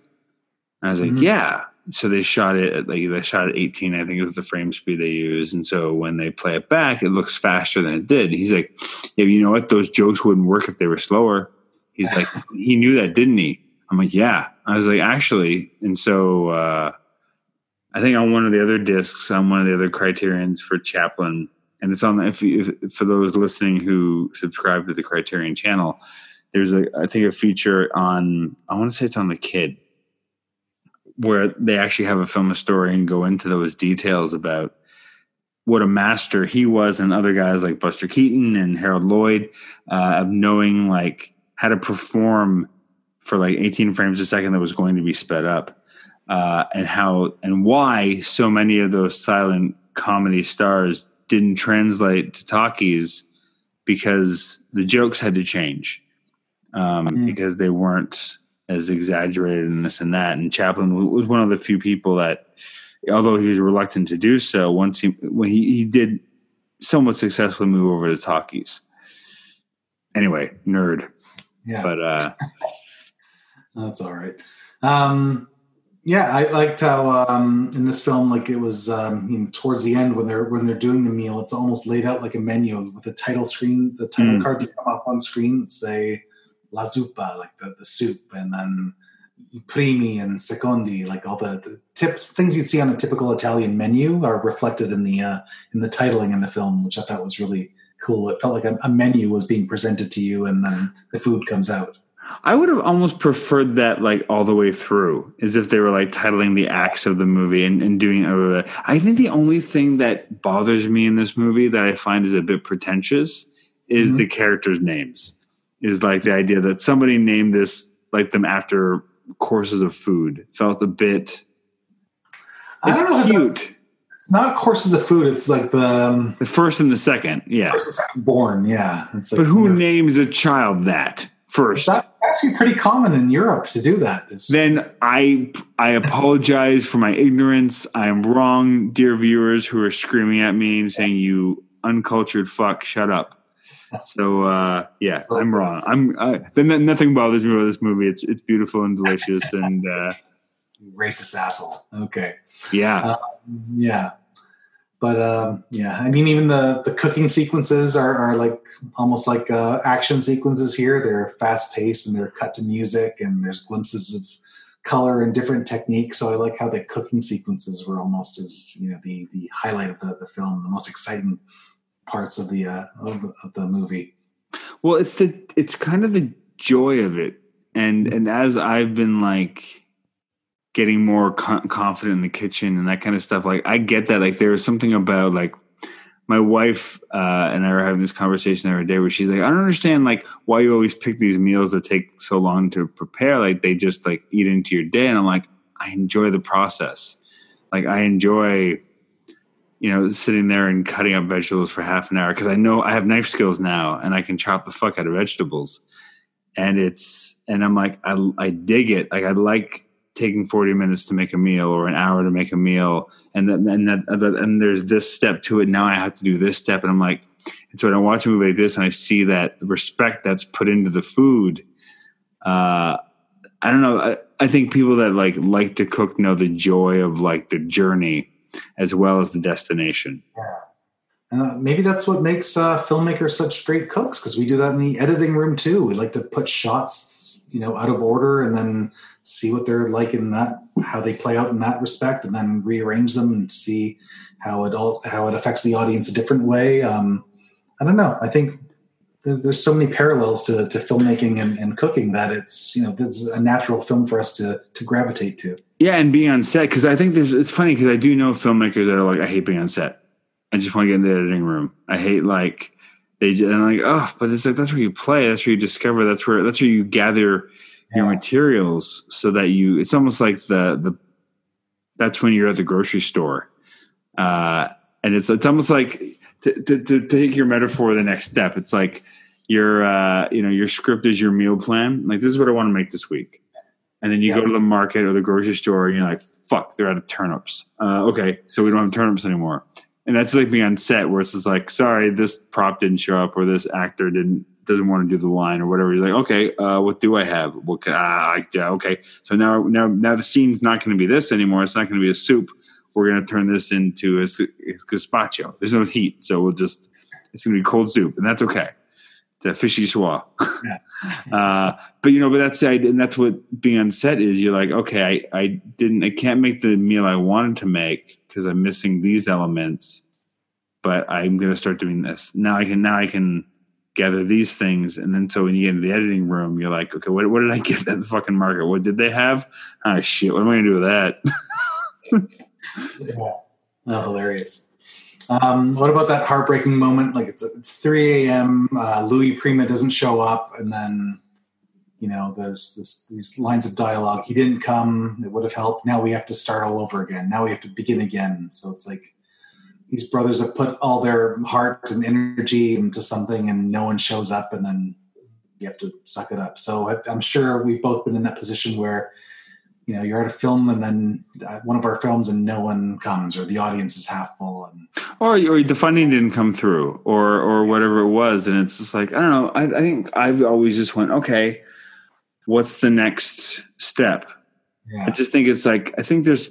And I was like, Mhm. "Yeah." So they shot it at like they shot at 18. I think it was the frame speed they used, and so when they play it back, it looks faster than it did. He's like, "Yeah, you know what? Those jokes wouldn't work if they were slower." He's like, "He knew that, didn't he?" I'm like, "Yeah." I was like, "Actually," and so. uh I think on one of the other discs, on one of the other criterions for Chaplin, and it's on if, if for those listening who subscribe to the Criterion channel, there's a I think a feature on I want to say it's on the Kid, where they actually have a film historian go into those details about what a master he was and other guys like Buster Keaton and Harold Lloyd uh, of knowing like how to perform for like 18 frames a second that was going to be sped up uh, and how and why so many of those silent comedy stars didn't translate to talkies because the jokes had to change um, Mm. because they weren't as exaggerated in this and that. And Chaplin was one of the few people that, although he was reluctant to do so, once he when he, he did somewhat successfully move over to talkies. Anyway, nerd, yeah. but uh, That's all right. Um, yeah, I liked how um, in this film, like it was um, you know, towards the end when they're when they're doing the meal, it's almost laid out like a menu with the title screen, the title Mm. cards that come up on screen that say la zuppa, like the, the soup, and then primi and secondi, like all the, the tips, things you'd see on a typical Italian menu are reflected in the uh, in the titling in the film, which I thought was really cool. It felt like a, a menu was being presented to you, and then the food comes out. I would have almost preferred that like all the way through, as if they were like titling the acts of the movie and, and doing it. I think the only thing that bothers me in this movie that I find is a bit pretentious is Mhm. the characters' names. Is like the idea that somebody named this like them after courses of food felt a bit. I It's don't know cute. It's not courses of food. It's like the um, The first and the second, yeah. first and second born. Yeah, it's like But who names a child that first? That, actually pretty common in Europe to do that. Then I I apologize for my ignorance. I am wrong, dear viewers who are screaming at me and saying you uncultured fuck, shut up. So uh, yeah, I'm wrong. I'm uh, then nothing bothers me about this movie. It's it's beautiful and delicious, and uh, racist asshole. Okay. yeah, Yeah. But um, yeah, I mean, even the the cooking sequences are, are like almost like uh, action sequences here. They're fast paced and they're cut to music, and there's glimpses of color and different techniques. So I like how the cooking sequences were almost as you know the the highlight of the, the film, the most exciting parts of the uh, of, of the movie. Well, it's the it's kind of the joy of it, and and as I've been like getting more con- confident in the kitchen and that kind of stuff, like I get that. Like there was something about like my wife uh, and I were having this conversation the other day where she's like, I don't understand like why you always pick these meals that take so long to prepare. Like they just like eat into your day, and I'm like, I enjoy the process. Like I enjoy you know, sitting there and cutting up vegetables for half an hour because I know I have knife skills now and I can chop the fuck out of vegetables. And it's and I'm like I I dig it. Like I like taking 40 minutes to make a meal or an hour to make a meal. And then and that and there's this step to it. Now I have to do this step. And I'm like and so when I watch a movie like this and I see that respect that's put into the food uh I don't know. I, I think people that like like to cook know the joy of like the journey as well as the destination. Uh, maybe that's what makes uh, filmmakers such great cooks because we do that in the editing room too. We like to put shots, you know, out of order and then see what they're like in that, how they play out in that respect, and then rearrange them and see how it all how it affects the audience a different way. Um, I don't know. I think there's, there's so many parallels to, to filmmaking and, and cooking that it's you know this is a natural film for us to to gravitate to. Yeah, and being on set because I think there's it's funny because I do know filmmakers that are like I hate being on set. I just want to get in the editing room. I hate like they just, and I'm like oh, but it's like that's where you play. That's where you discover. That's where that's where you gather your materials so that you. It's almost like the the that's when you're at the grocery store, uh, and it's it's almost like to, to, to take your metaphor the next step. It's like your uh, you know your script is your meal plan. Like this is what I want to make this week and then you Yeah. go to the market or the grocery store and you're like, fuck, they're out of turnips. Uh, okay, so we don't have turnips anymore. And that's like being on set where it's just like, sorry, this prop didn't show up or this actor didn't doesn't want to do the line or whatever. You're like, okay, uh, what do I have? What can, uh, I, yeah, okay. So now now now the scene's not going to be this anymore. It's not going to be a soup. We're going to turn this into a gazpacho. There's no heat, so we'll just it's going to be cold soup, and that's okay. A vichyssoise. uh, but you know, but that's the idea, and that's what being on set is. You're like, okay, I, I didn't, I can't make the meal I wanted to make because I'm missing these elements, but I'm going to start doing this now. I can now I can gather these things, and then so when you get into the editing room, you're like, okay, what, what did I get at the fucking market? What did they have? Oh shit, what am I going to do with that? Yeah. Oh, hilarious. Um, what about that heartbreaking moment? Like it's it's 3 a.m. Uh, Louis Prima doesn't show up, and then you know there's this these lines of dialogue. He didn't come. It would have helped. Now we have to start all over again. Now we have to begin again. So it's like these brothers have put all their heart and energy into something, and no one shows up, and then you have to suck it up. So I, I'm sure we've both been in that position where you know you're at a film and then uh, one of our films and no one comes or the audience is half full and or, or the funding didn't come through or or whatever it was and it's just like i don't know i, I think i've always just went okay what's the next step? I just think it's like i think there's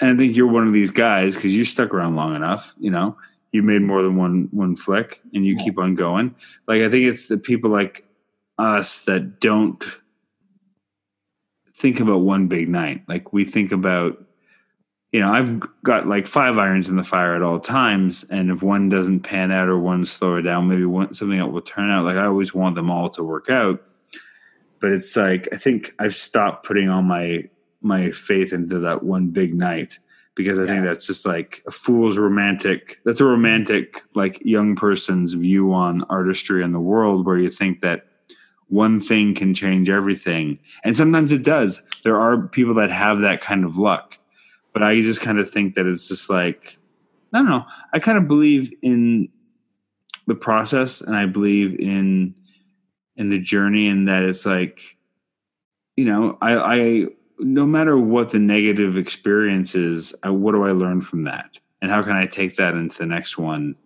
and i think you're one of these guys because you stuck around long enough you know? You made more than one one flick and you Yeah. keep on going. Like i think it's the people like us that don't think about one big night like we think about you know, I've got like five irons in the fire at all times, and if one doesn't pan out or one slower down, maybe one something else will turn out. Like I always want them all to work out, but it's like I think I've stopped putting all my my faith into that one big night because I think that's just like a fool's romantic. That's a romantic like young person's view on artistry and the world, where you think that one thing can change everything, and sometimes it does. There are people that have that kind of luck but I just kind of think that it's just like I don't know. I kind of believe in the process, and I believe in in the journey and that it's like you know i i no matter what the negative experience is I, what do i learn from that and how can i take that into the next one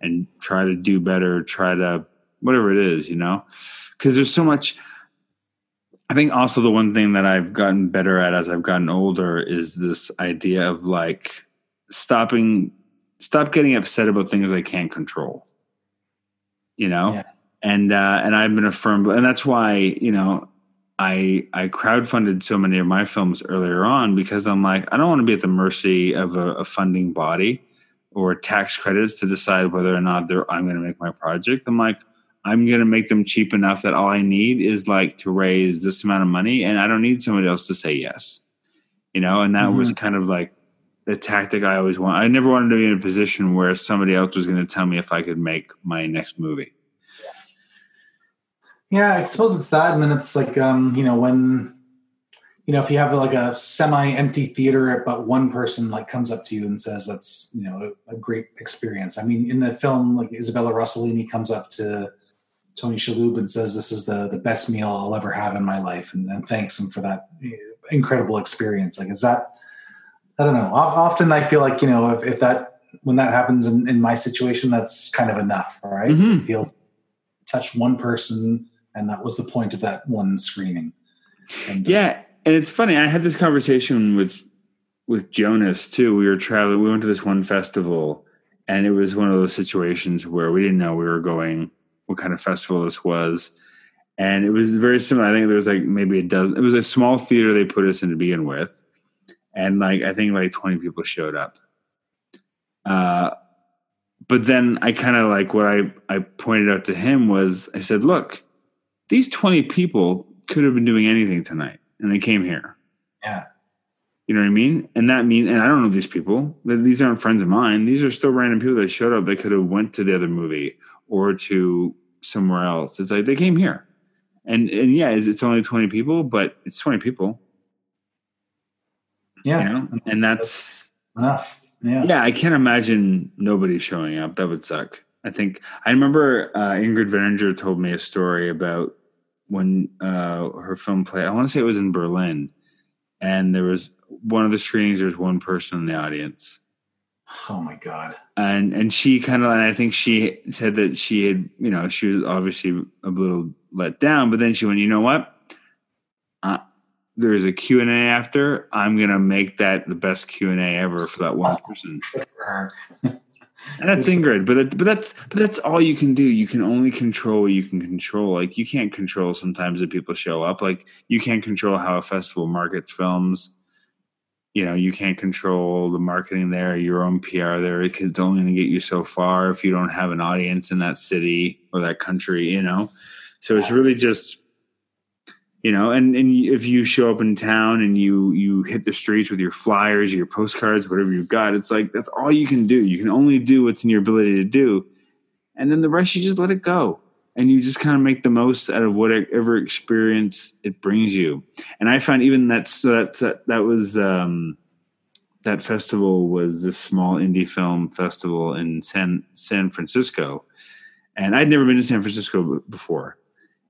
and try to do better try to whatever it is you know? Because there's so much i think also the one thing that i've gotten better at as i've gotten older is this idea of like stopping stop getting upset about things i can't control you know? Yeah. and uh and i've been a firm and that's why you know i i crowdfunded so many of my films earlier on because i'm like i don't want to be at the mercy of a, a funding body or tax credits to decide whether or not they're i'm going to make my project. I'm like i'm going to make them cheap enough that all i need is like to raise this amount of money and i don't need somebody else to say yes. You know and that was kind of like the tactic i always want. I never wanted to be in a position where somebody else was going to tell me if i could make my next movie. Yeah, I suppose it's that, and then it's like um, you know when you know if you have like a semi-empty theater, but one person like comes up to you and says that's you know a, a great experience. I mean, in the film, like Isabella Rossellini comes up to Tony Shalhoub and says this is the the best meal I'll ever have in my life, and then thanks him for that incredible experience. Like, is that I don't know. Often I feel like you know if, if that when that happens in, in my situation, that's kind of enough, right? Mhm. It feels touch one person and that was the point of that one screening and, uh, Yeah, and it's funny. I had this conversation with with Jonas too. We were traveling. We went to this one festival, and it was one of those situations where we didn't know we were going. What kind of festival this was, and it was very similar. I think there was like maybe a dozen. It was a small theater they put us in to begin with, and like I think like twenty people showed up. Uh, but then I kind of like what I I pointed out to him was I said, look, these 20 people could have been doing anything tonight and they came here. yeah You know what I mean? And that mean and I don't know these people. Th- These aren't friends of mine. These are still random people that showed up. They could have went to the other movie or to somewhere else. It's like they came here. And and yeah, is it's only 20 people, but it's 20 people, yeah you know? And that's enough yeah yeah, I can't imagine nobody showing up. That would suck. I think I remember uh, Ingrid Veninger told me a story about when uh, her film played. I want to say it was in Berlin, and there was one of the screenings. There was one person in the audience, oh my god and and she kind of and I think she said that she had you know she was obviously a little let down, but then she went, you know what? Uh, there's a Q and A after. I'm gonna make that the best Q and A ever for that one person. For her. And that's Ingrid, but that, but that's but that's all you can do. You can only control what you can control. Like you can't control sometimes that people show up. Like you can't control how a festival markets films. You know, you can't control the marketing there, your own PR there. It's only going to get you so far if you don't have an audience in that city or that country. You know, so it's really just you know and and if you show up in town and you you hit the streets with your flyers your postcards whatever you've got it's like that's all you can do you can only do what's in your ability to do and then the rest you just let it go and you just kind of make the most out of whatever experience it brings you. And i found even that so that that, that was um that festival was this small indie film festival in san san francisco. And i'd never been to san francisco before.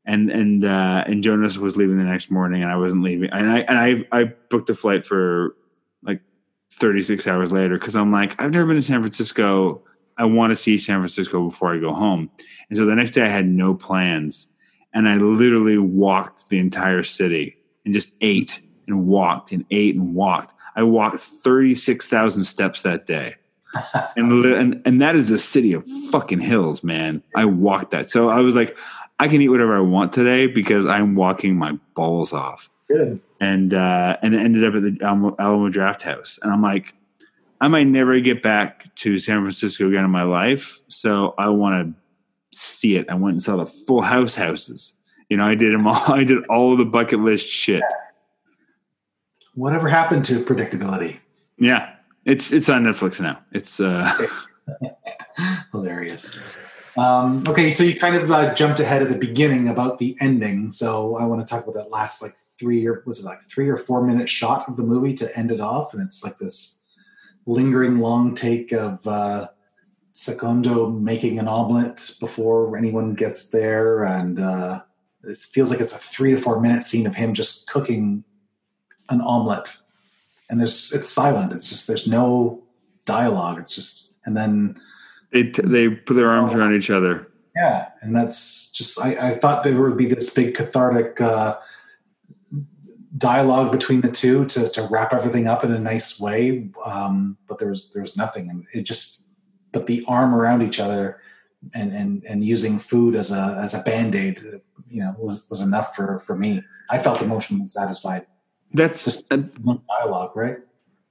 And and uh, and Jonas was leaving the next morning, and I wasn't leaving, and I and I I booked a flight for like 36 hours later because I'm like I've never been to San Francisco. I want to see San Francisco before I go home, and so the next day I had no plans, and I literally walked the entire city and just ate and walked and ate and walked. I walked 36,000 steps that day. and, and and that is the city of fucking hills, man. I walked that. So I was like, I can eat whatever I want today because I'm walking my balls off. good And uh, and it ended up at the Alamo, Alamo Drafthouse, and I'm like, I might never get back to San Francisco again in my life, so I want to see it. I went and saw the Full House houses. You know, I did them all. I did all the bucket list shit. whatever happened to predictability Yeah, it's it's on Netflix now. It's uh, hilarious um, okay so you kind of uh, jumped ahead at the beginning about the ending so i want to talk about that last like three or was it like three or four minute shot of the movie to end it off and it's like this lingering long take of uh, Secondo making an omelet before anyone gets there and uh, it feels like it's a three to four minute scene of him just cooking an omelet, and there's it's silent. It's just there's no dialogue. It's just and then They they put their arms around each other. yeah, and that's just I, I thought there would be this big cathartic uh, dialogue between the two to to wrap everything up in a nice way. Um, but there was there was nothing, and it just but the arm around each other and and and using food as a as a band aid, you know, was was enough for for me. I felt emotionally satisfied. That's Just uh, dialogue, right?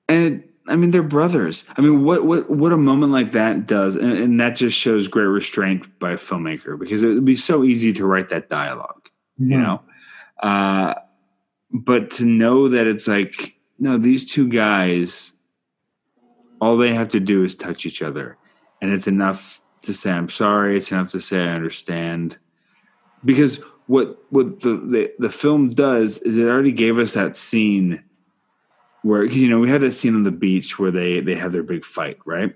and I mean they're brothers. I mean what what what a moment like that does, and, and that just shows great restraint by a filmmaker because it would be so easy to write that dialogue, you know. Uh, but to know that it's like no, these two guys, all they have to do is touch each other, and it's enough to say I'm sorry. It's enough to say I understand, because what what the the, the film does is it already gave us that scene where you know we had that scene on the beach where they they have their big fight right?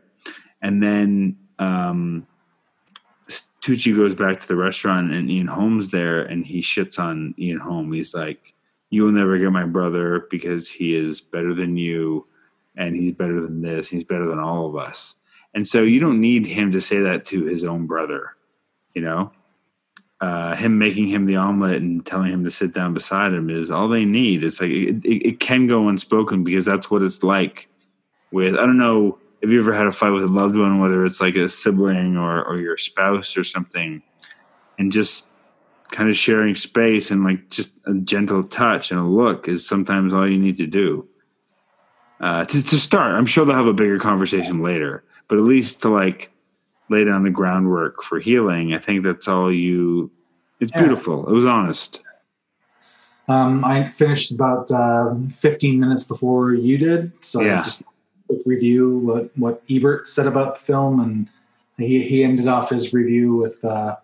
And then um Tucci goes back to the restaurant and Ian Holm's there and he shits on Ian Holm he's like you will never get my brother because he is better than you and he's better than this he's better than all of us and so you don't need him to say that to his own brother you know uh, him making him the omelet and telling him to sit down beside him is all they need. It's like it, it, it can go unspoken because that's what it's like. With I don't know if you ever had a fight with a loved one, whether it's like a sibling or or your spouse or something, and just kind of sharing space and like just a gentle touch and a look is sometimes all you need to do. Uh, to, to start, I'm sure they'll have a bigger conversation later, but at least to like lay down the groundwork for healing. I think that's all you. It's Yeah. beautiful. It was honest. Um, I finished about uh, 15 minutes before you did, so Yeah. I just quick review what what Ebert said about the film, and he he ended off his review with. Uh,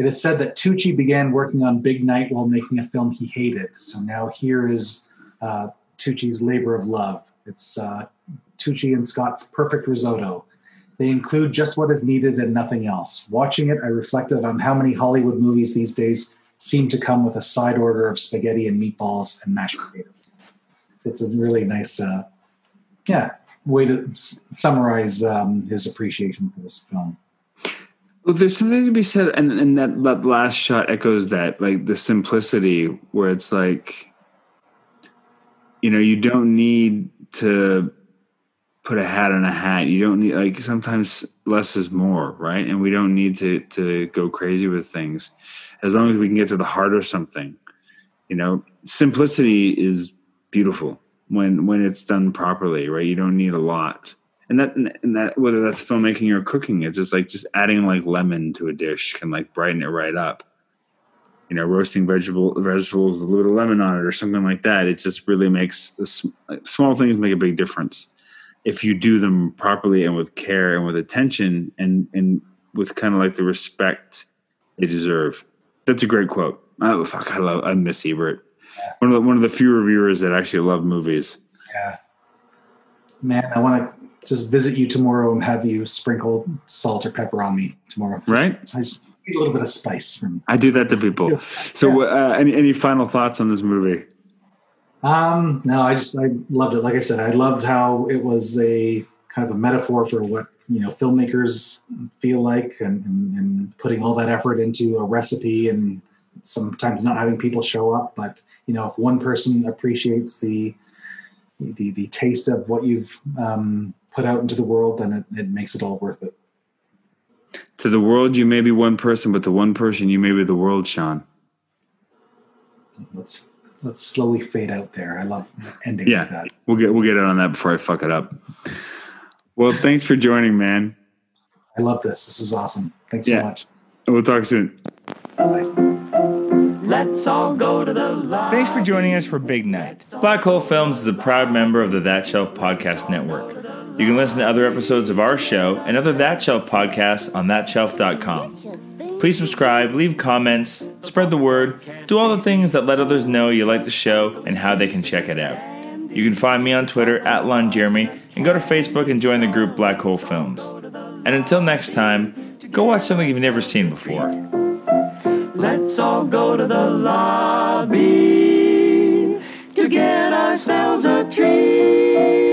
it is said that Tucci began working on Big Night while making a film he hated. So now here is uh, Tucci's labor of love. It's uh, Tucci and Scott's perfect risotto. They include just what is needed and nothing else. Watching it, I reflected on how many Hollywood movies these days seem to come with a side order of spaghetti and meatballs and mashed potatoes. It's a really nice, uh, yeah, way to s- summarize um, his appreciation for this film. Well, there's something to be said, and, and that, that last shot echoes that, like the simplicity, where it's like, you know, you don't need to put a hat on a hat. You don't need like sometimes less is more, right? And we don't need to to go crazy with things, as long as we can get to the heart of something. You know, simplicity is beautiful when when it's done properly, right? You don't need a lot and that and that whether that's filmmaking or cooking it's just like just adding like lemon to a dish can like brighten it right up. You know roasting vegetable vegetables with a little bit of lemon on it or something like that it just really makes the sm- like, small things make a big difference. If you do them properly and with care and with attention and and with kind of like the respect they deserve. That's a great quote. Oh fuck i love i miss ebert. One of the one of the few reviewers that actually love movies. Yeah. Man, I want to just visit you tomorrow and have you sprinkle salt or pepper on me tomorrow. Right. I just need a little bit of spice from. I do that to people. So, uh, any any final thoughts on this movie? Um, no, I just I loved it. Like I said, I loved how it was a kind of a metaphor for what you know filmmakers feel like, and, and, and putting all that effort into a recipe, and sometimes not having people show up. But you know, if one person appreciates the the the taste of what you've um, put out into the world, then it, it makes it all worth it. To the world, you may be one person, but to one person, you may be the world, Sean. Let's let's slowly fade out there. I love ending Yeah. like that. We'll get we'll get it on that before I fuck it up. Well, thanks for joining, man. I love this. This is awesome. Thanks Yeah. so much. We'll talk soon. Let's all go to the lobby. Thanks for joining us for Big Night. Black Hole Films is a proud member of the That Shelf Podcast Network. You can listen to other episodes of our show and other That Shelf podcasts on thatshelf.com. Please subscribe, leave comments, spread the word, do all the things that let others know you like the show and how they can check it out. You can find me on Twitter at Lon Jeremy and go to Facebook and join the group Black Hole Films. And until next time, go watch something you've never seen before. Let's all go to the lobby to get ourselves a treat.